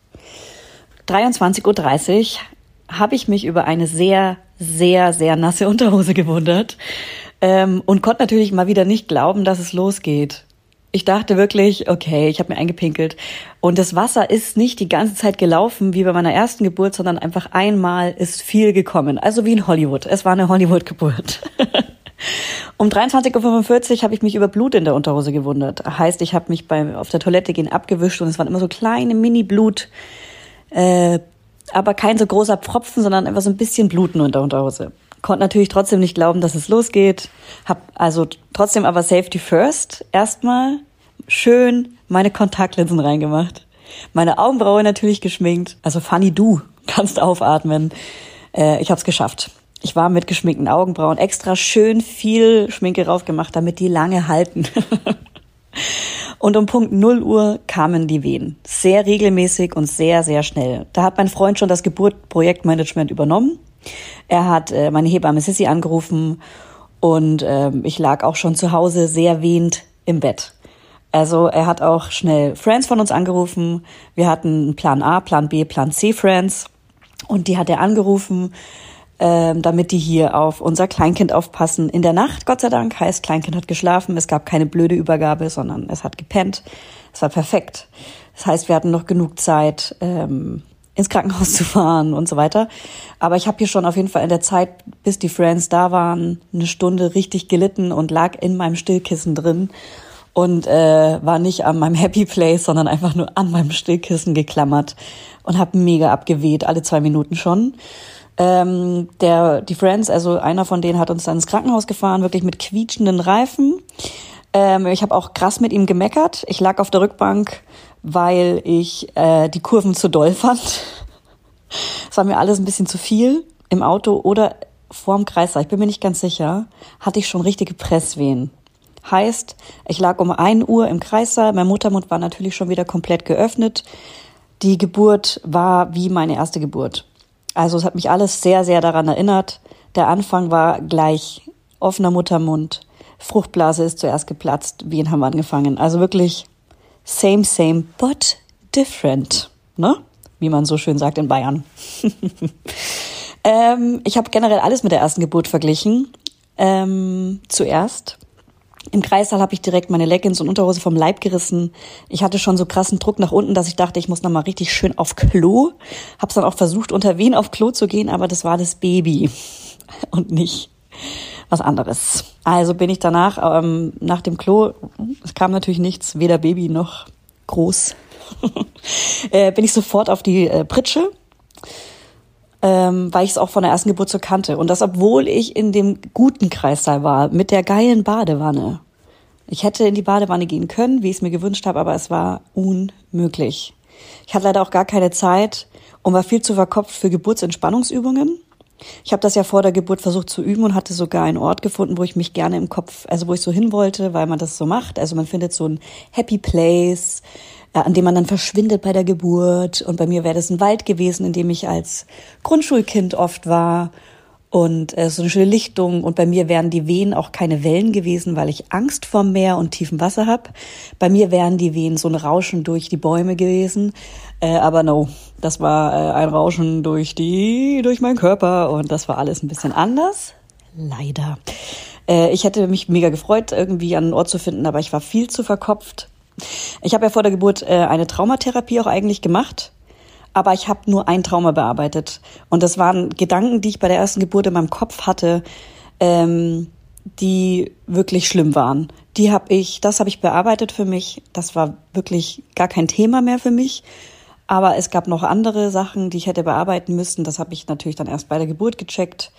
23.30 Uhr habe ich mich über eine sehr, sehr, sehr nasse Unterhose gewundert ähm, und konnte natürlich mal wieder nicht glauben, dass es losgeht. Ich dachte wirklich, okay, ich habe mir eingepinkelt. Und das Wasser ist nicht die ganze Zeit gelaufen wie bei meiner ersten Geburt, sondern einfach einmal ist viel gekommen. Also wie in Hollywood. Es war eine Hollywood-Geburt. *laughs* Um 23.45 Uhr habe ich mich über Blut in der Unterhose gewundert. Heißt, ich habe mich beim auf der Toilette gehen abgewischt und es waren immer so kleine Mini-Blut äh, aber kein so großer Pfropfen, sondern einfach so ein bisschen Bluten unter Unterhose. Konnte natürlich trotzdem nicht glauben, dass es losgeht. Hab also trotzdem aber Safety First erstmal schön meine Kontaktlinsen reingemacht. Meine Augenbraue natürlich geschminkt. Also Fanny, du kannst aufatmen. Äh, ich hab's geschafft. Ich war mit geschminkten Augenbrauen extra schön viel Schminke rauf gemacht, damit die lange halten. *laughs* Und um Punkt 0 Uhr kamen die Wehen. Sehr regelmäßig und sehr, sehr schnell. Da hat mein Freund schon das Geburtprojektmanagement übernommen. Er hat äh, meine Hebamme Sissy angerufen und äh, ich lag auch schon zu Hause sehr wehend im Bett. Also er hat auch schnell Friends von uns angerufen. Wir hatten Plan A, Plan B, Plan C Friends. Und die hat er angerufen, ähm, damit die hier auf unser Kleinkind aufpassen. In der Nacht, Gott sei Dank, heißt Kleinkind hat geschlafen. Es gab keine blöde Übergabe, sondern es hat gepennt. Es war perfekt. Das heißt, wir hatten noch genug Zeit, ähm, ins Krankenhaus *laughs* zu fahren und so weiter. Aber ich habe hier schon auf jeden Fall in der Zeit, bis die Friends da waren, eine Stunde richtig gelitten und lag in meinem Stillkissen drin und äh, war nicht an meinem Happy Place, sondern einfach nur an meinem Stillkissen geklammert und habe mega abgeweht, alle zwei Minuten schon. Ähm, der, die Friends, also einer von denen hat uns dann ins Krankenhaus gefahren, wirklich mit quietschenden Reifen. Ähm, ich habe auch krass mit ihm gemeckert. Ich lag auf der Rückbank, weil ich äh, die Kurven zu doll *laughs* fand. Es war mir alles ein bisschen zu viel im Auto oder vorm Kreislauf. Ich bin mir nicht ganz sicher. Hatte ich schon richtige Presswehen. Heißt, ich lag um ein Uhr im Kreissaal, mein Muttermund war natürlich schon wieder komplett geöffnet. Die Geburt war wie meine erste Geburt. Also es hat mich alles sehr, sehr daran erinnert. Der Anfang war gleich offener Muttermund, Fruchtblase ist zuerst geplatzt, Wehen haben angefangen. Also wirklich same, same, but different, ne? Wie man so schön sagt in Bayern. *laughs* ähm, ich habe generell alles mit der ersten Geburt verglichen. Ähm, zuerst im Kreissaal habe ich direkt meine Leggings und Unterhose vom Leib gerissen. Ich hatte schon so krassen Druck nach unten, dass ich dachte, ich muss noch mal richtig schön auf Klo. Hab's dann auch versucht, unter wen auf Klo zu gehen, aber das war das Baby *laughs* und nicht was anderes. Also bin ich danach ähm, nach dem Klo, es kam natürlich nichts, weder Baby noch groß, *laughs* äh, bin ich sofort auf die äh, Pritsche ähm, weil ich es auch von der ersten Geburt so kannte. Und das, obwohl ich in dem guten Kreissaal war, mit der geilen Badewanne. Ich hätte in die Badewanne gehen können, wie ich es mir gewünscht habe, aber es war unmöglich. Ich hatte leider auch gar keine Zeit und war viel zu verkopft für Geburtsentspannungsübungen. Ich habe das ja vor der Geburt versucht zu üben und hatte sogar einen Ort gefunden, wo ich mich gerne im Kopf, also wo ich so hin wollte, weil man das so macht. Also man findet so ein Happy Place, an dem man dann verschwindet bei der Geburt. Und bei mir wäre das ein Wald gewesen, in dem ich als Grundschulkind oft war. Und äh, so eine schöne Lichtung. Und bei mir wären die Wehen auch keine Wellen gewesen, weil ich Angst vor Meer und tiefem Wasser habe. Bei mir wären die Wehen so ein Rauschen durch die Bäume gewesen. Äh, aber no, das war äh, ein Rauschen durch die, durch meinen Körper. Und das war alles ein bisschen anders. Leider. Äh, ich hätte mich mega gefreut, irgendwie einen Ort zu finden, aber ich war viel zu verkopft ich habe ja vor der Geburt äh, eine Traumatherapie auch eigentlich gemacht, aber ich habe nur ein Trauma bearbeitet. Und das waren Gedanken, die ich bei der ersten Geburt in meinem Kopf hatte, ähm, die wirklich schlimm waren. Die habe ich, das habe ich bearbeitet für mich. Das war wirklich gar kein Thema mehr für mich. Aber es gab noch andere Sachen, die ich hätte bearbeiten müssen. Das habe ich natürlich dann erst bei der Geburt gecheckt.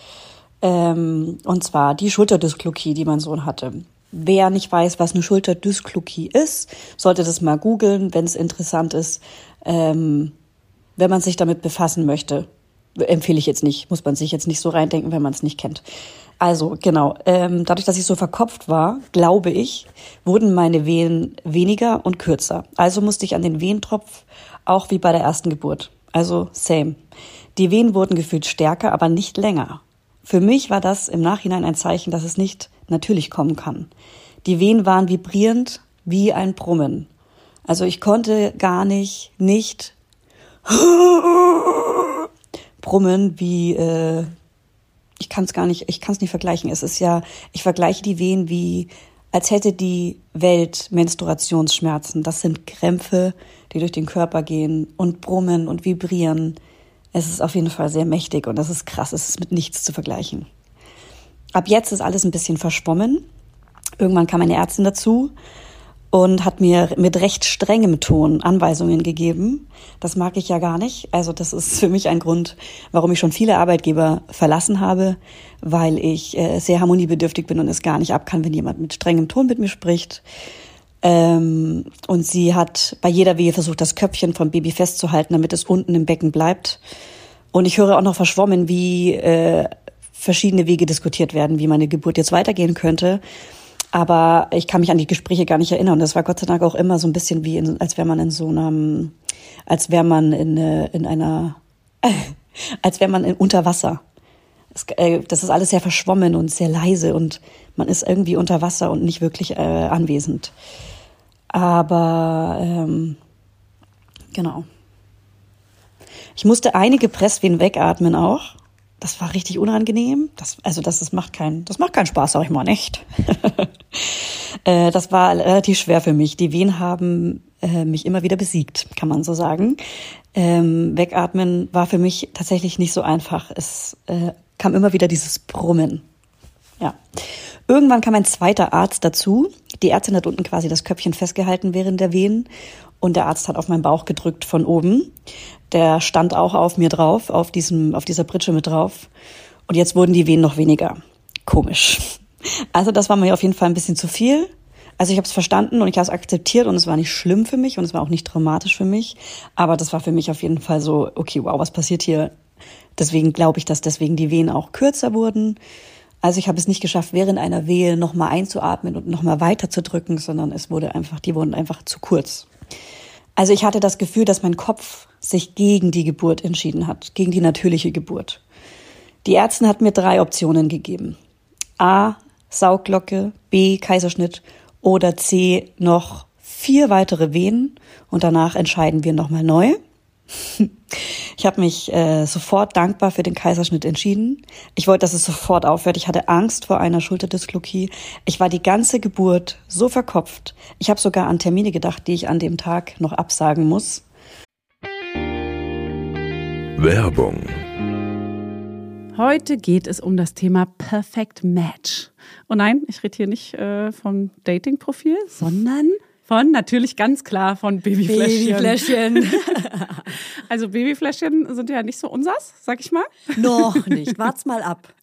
Ähm, und zwar die Schulterdysklokie, die mein Sohn hatte. Wer nicht weiß, was eine Schulterdysklokie ist, sollte das mal googeln, wenn es interessant ist. Ähm, wenn man sich damit befassen möchte, empfehle ich jetzt nicht, muss man sich jetzt nicht so reindenken, wenn man es nicht kennt. Also genau, ähm, dadurch, dass ich so verkopft war, glaube ich, wurden meine Wehen weniger und kürzer. Also musste ich an den Wehentropf auch wie bei der ersten Geburt. Also same. Die Wehen wurden gefühlt stärker, aber nicht länger. Für mich war das im Nachhinein ein Zeichen, dass es nicht natürlich kommen kann. Die Wehen waren vibrierend wie ein Brummen. Also ich konnte gar nicht, nicht *laughs* brummen wie, äh, ich kann es gar nicht, ich kann es nicht vergleichen. Es ist ja, ich vergleiche die Wehen wie, als hätte die Welt Menstruationsschmerzen. Das sind Krämpfe, die durch den Körper gehen und brummen und vibrieren. Es ist auf jeden Fall sehr mächtig und das ist krass. Es ist mit nichts zu vergleichen. Ab jetzt ist alles ein bisschen verschwommen. Irgendwann kam eine Ärztin dazu und hat mir mit recht strengem Ton Anweisungen gegeben. Das mag ich ja gar nicht. Also das ist für mich ein Grund, warum ich schon viele Arbeitgeber verlassen habe, weil ich äh, sehr harmoniebedürftig bin und es gar nicht ab kann, wenn jemand mit strengem Ton mit mir spricht. Ähm, und sie hat bei jeder Wehe versucht, das Köpfchen vom Baby festzuhalten, damit es unten im Becken bleibt. Und ich höre auch noch verschwommen, wie äh, verschiedene Wege diskutiert werden, wie meine Geburt jetzt weitergehen könnte. Aber ich kann mich an die Gespräche gar nicht erinnern. Das war Gott sei Dank auch immer so ein bisschen wie, in, als wäre man in so einem, als wäre man in, äh, in einer, *laughs* als wäre man in, unter Wasser. Das, äh, das ist alles sehr verschwommen und sehr leise und man ist irgendwie unter Wasser und nicht wirklich äh, anwesend. Aber ähm, genau. Ich musste einige Presswehen wegatmen auch. Das war richtig unangenehm. Das, also das, das macht keinen, das macht keinen Spaß, sag ich mal nicht. *laughs* äh, das war relativ schwer für mich. Die Wehen haben äh, mich immer wieder besiegt, kann man so sagen. Ähm, wegatmen war für mich tatsächlich nicht so einfach. Es äh, kam immer wieder dieses Brummen. Ja. Irgendwann kam ein zweiter Arzt dazu. Die Ärztin hat unten quasi das Köpfchen festgehalten während der Wehen und der Arzt hat auf meinen Bauch gedrückt von oben. Der stand auch auf mir drauf, auf diesem, auf dieser Pritsche mit drauf. Und jetzt wurden die Wehen noch weniger. Komisch. Also das war mir auf jeden Fall ein bisschen zu viel. Also ich habe es verstanden und ich habe es akzeptiert und es war nicht schlimm für mich und es war auch nicht traumatisch für mich. Aber das war für mich auf jeden Fall so, okay, wow, was passiert hier? Deswegen glaube ich, dass deswegen die Wehen auch kürzer wurden. Also ich habe es nicht geschafft, während einer Wehe nochmal einzuatmen und nochmal weiter zu drücken, sondern es wurde einfach, die wurden einfach zu kurz. Also ich hatte das Gefühl, dass mein Kopf sich gegen die Geburt entschieden hat, gegen die natürliche Geburt. Die Ärztin hat mir drei Optionen gegeben. A, Sauglocke, B, Kaiserschnitt oder C, noch vier weitere Wehen und danach entscheiden wir nochmal neu. *laughs* Ich habe mich äh, sofort dankbar für den Kaiserschnitt entschieden. Ich wollte, dass es sofort aufhört. Ich hatte Angst vor einer Schulterdysklokie. Ich war die ganze Geburt so verkopft. Ich habe sogar an Termine gedacht, die ich an dem Tag noch absagen muss. Werbung. Heute geht es um das Thema Perfect Match. Und nein, ich rede hier nicht äh, vom Dating-Profil, sondern von, natürlich ganz klar, von Babyfläschchen. Babyfläschchen. *laughs* also Babyfläschchen sind ja nicht so unsers, sag ich mal. Noch *laughs* nicht. Wart's mal ab.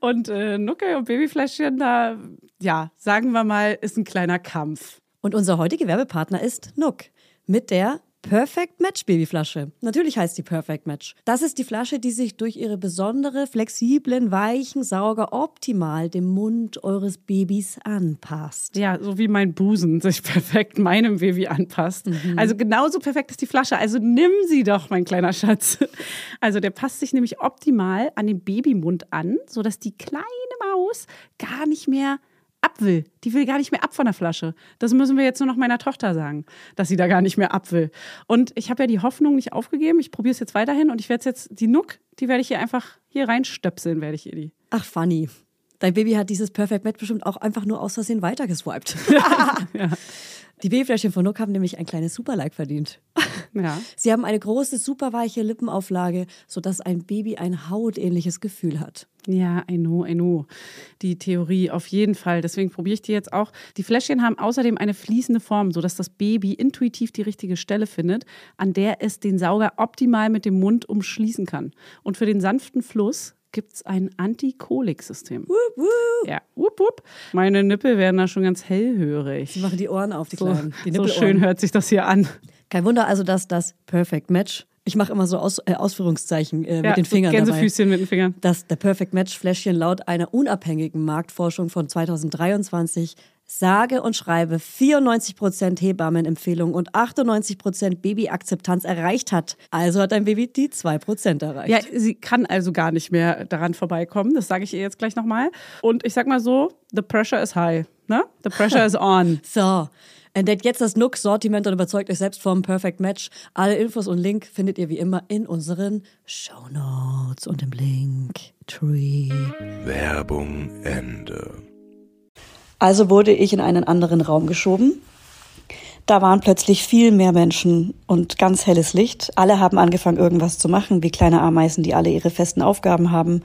Und äh, Nucke und Babyfläschchen, da, ja, sagen wir mal, ist ein kleiner Kampf. Und unser heutiger Werbepartner ist Nuck mit der Perfect Match Babyflasche. Natürlich heißt die Perfect Match. Das ist die Flasche, die sich durch ihre besondere, flexiblen, weichen Sauger optimal dem Mund eures Babys anpasst. Ja, so wie mein Busen sich perfekt meinem Baby anpasst. Mhm. Also genauso perfekt ist die Flasche. Also nimm sie doch, mein kleiner Schatz. Also der passt sich nämlich optimal an den Babymund an, sodass die kleine Maus gar nicht mehr ab will. Die will gar nicht mehr ab von der Flasche. Das müssen wir jetzt nur noch meiner Tochter sagen, dass sie da gar nicht mehr ab will. Und ich habe ja die Hoffnung nicht aufgegeben. Ich probiere es jetzt weiterhin und ich werde jetzt die Nuck, die werde ich hier einfach hier reinstöpseln, werde ich ihr die. Ach, funny. Dein Baby hat dieses Perfect Match bestimmt auch einfach nur aus Versehen weitergeswiped. *laughs* ja. Die Babyfläschchen von Nook haben nämlich ein kleines Superlike verdient. Ja. Sie haben eine große, superweiche Lippenauflage, sodass ein Baby ein hautähnliches Gefühl hat. Ja, I know, I know. Die Theorie auf jeden Fall. Deswegen probiere ich die jetzt auch. Die Fläschchen haben außerdem eine fließende Form, sodass das Baby intuitiv die richtige Stelle findet, an der es den Sauger optimal mit dem Mund umschließen kann. Und für den sanften Fluss gibt es ein Antikolik-System. Wup, wup. Ja, wup, wup. Meine Nippel werden da schon ganz hellhörig. Sie machen die Ohren auf, die so, Kleinen. Die so schön hört sich das hier an. Kein Wunder also, dass das Perfect Match ich mache immer so Aus, äh, Ausführungszeichen äh, mit ja, den Fingern. Gänsefüßchen dabei. mit den Fingern. Dass der Perfect Match Fläschchen laut einer unabhängigen Marktforschung von 2023 sage und schreibe 94% Hebammenempfehlung und 98% Babyakzeptanz erreicht hat. Also hat dein Baby die 2% erreicht. Ja, sie kann also gar nicht mehr daran vorbeikommen. Das sage ich ihr jetzt gleich nochmal. Und ich sag mal so, the pressure is high. Ne? The pressure is on. *laughs* so. Entdeckt jetzt das Nook-Sortiment und überzeugt euch selbst vom Perfect Match. Alle Infos und Link findet ihr wie immer in unseren Show Notes und im Link Tree. Werbung Ende. Also wurde ich in einen anderen Raum geschoben. Da waren plötzlich viel mehr Menschen und ganz helles Licht. Alle haben angefangen, irgendwas zu machen, wie kleine Ameisen, die alle ihre festen Aufgaben haben.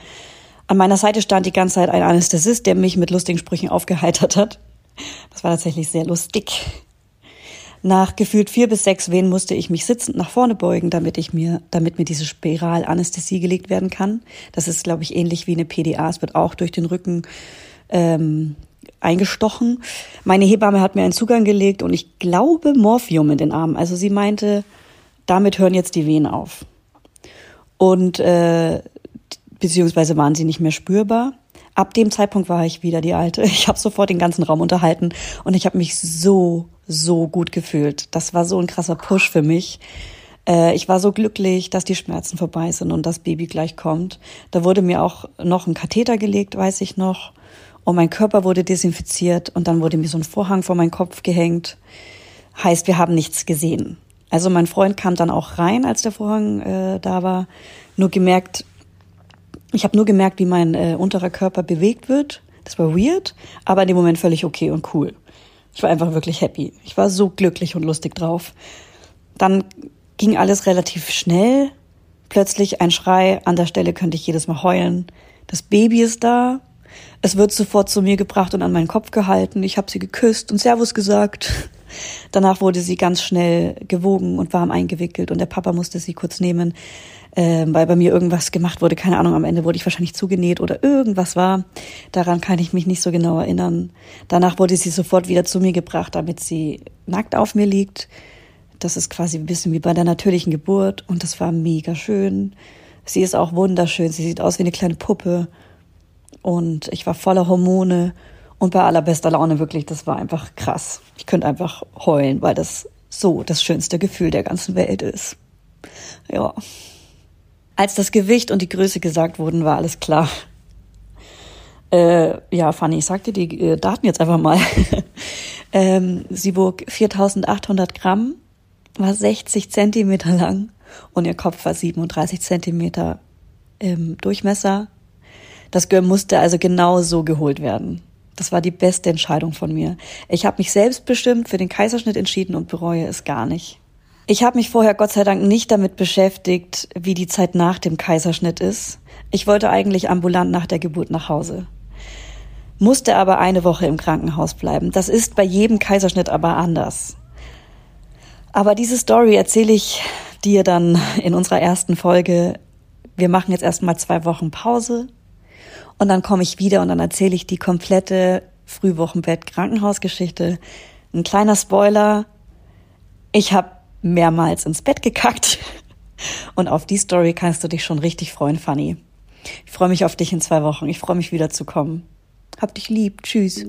An meiner Seite stand die ganze Zeit ein Anästhesist, der mich mit lustigen Sprüchen aufgeheitert hat. Das war tatsächlich sehr lustig. Nach gefühlt vier bis sechs Wehen musste ich mich sitzend nach vorne beugen, damit ich mir, damit mir diese Spiralanästhesie gelegt werden kann. Das ist, glaube ich, ähnlich wie eine PDA. Es wird auch durch den Rücken ähm, eingestochen. Meine Hebamme hat mir einen Zugang gelegt und ich glaube Morphium in den Arm. Also sie meinte, damit hören jetzt die Wehen auf. Und äh, beziehungsweise waren sie nicht mehr spürbar. Ab dem Zeitpunkt war ich wieder die Alte. *laughs* Ich habe sofort den ganzen Raum unterhalten und ich habe mich so, so gut gefühlt. Das war so ein krasser Push für mich. Äh, ich war so glücklich, dass die Schmerzen vorbei sind und das Baby gleich kommt. Da wurde mir auch noch ein Katheter gelegt, weiß ich noch. Und mein Körper wurde desinfiziert und dann wurde mir so ein Vorhang vor meinen Kopf gehängt. Heißt, wir haben nichts gesehen. Also mein Freund kam dann auch rein, als der Vorhang äh, da war. Nur gemerkt, ich habe nur gemerkt, wie mein äh, unterer Körper bewegt wird. Das war weird, aber in dem Moment völlig okay und cool. Ich war einfach wirklich happy. Ich war so glücklich und lustig drauf. Dann ging alles relativ schnell. Plötzlich ein Schrei. An der Stelle könnte ich jedes Mal heulen. Das Baby ist da. Es wird sofort zu mir gebracht und an meinen Kopf gehalten. Ich habe sie geküsst und Servus gesagt. *laughs* Danach wurde sie ganz schnell gewogen und warm eingewickelt und der Papa musste sie kurz nehmen äh, weil bei mir irgendwas gemacht wurde. Keine Ahnung, am Ende wurde ich wahrscheinlich zugenäht oder irgendwas war. Daran kann ich mich nicht so genau erinnern. Danach wurde sie sofort wieder zu mir gebracht, damit sie nackt auf mir liegt. Das ist quasi ein bisschen wie bei der natürlichen Geburt und das war mega schön. Sie ist auch wunderschön. Sie sieht aus wie eine kleine Puppe und ich war voller Hormone und bei allerbester Laune wirklich. Das war einfach krass. Ich könnte einfach heulen, weil das so das schönste Gefühl der ganzen Welt ist. Ja. Als das Gewicht und die Größe gesagt wurden, war alles klar. Äh, ja, Fanny, ich sag dir die äh, Daten jetzt einfach mal. *laughs* ähm, sie wog 4800 Gramm, war 60 Zentimeter lang und ihr Kopf war 37 Zentimeter im Durchmesser. Das Girl musste also genau so geholt werden. Das war die beste Entscheidung von mir. Ich habe mich selbstbestimmt für den Kaiserschnitt entschieden und bereue es gar nicht. Ich habe mich vorher Gott sei Dank nicht damit beschäftigt, wie die Zeit nach dem Kaiserschnitt ist. Ich wollte eigentlich ambulant nach der Geburt nach Hause. Musste aber eine Woche im Krankenhaus bleiben. Das ist bei jedem Kaiserschnitt aber anders. Aber diese Story erzähle ich dir dann in unserer ersten Folge. Wir machen jetzt erstmal zwei Wochen Pause und dann komme ich wieder und dann erzähle ich die komplette Frühwochenbett-Krankenhausgeschichte. Ein kleiner Spoiler. Ich habe mehrmals ins Bett gekackt. Und auf die Story kannst du dich schon richtig freuen, Fanny. Ich freue mich auf dich in zwei Wochen. Ich freue mich wiederzukommen. Hab dich lieb. Tschüss.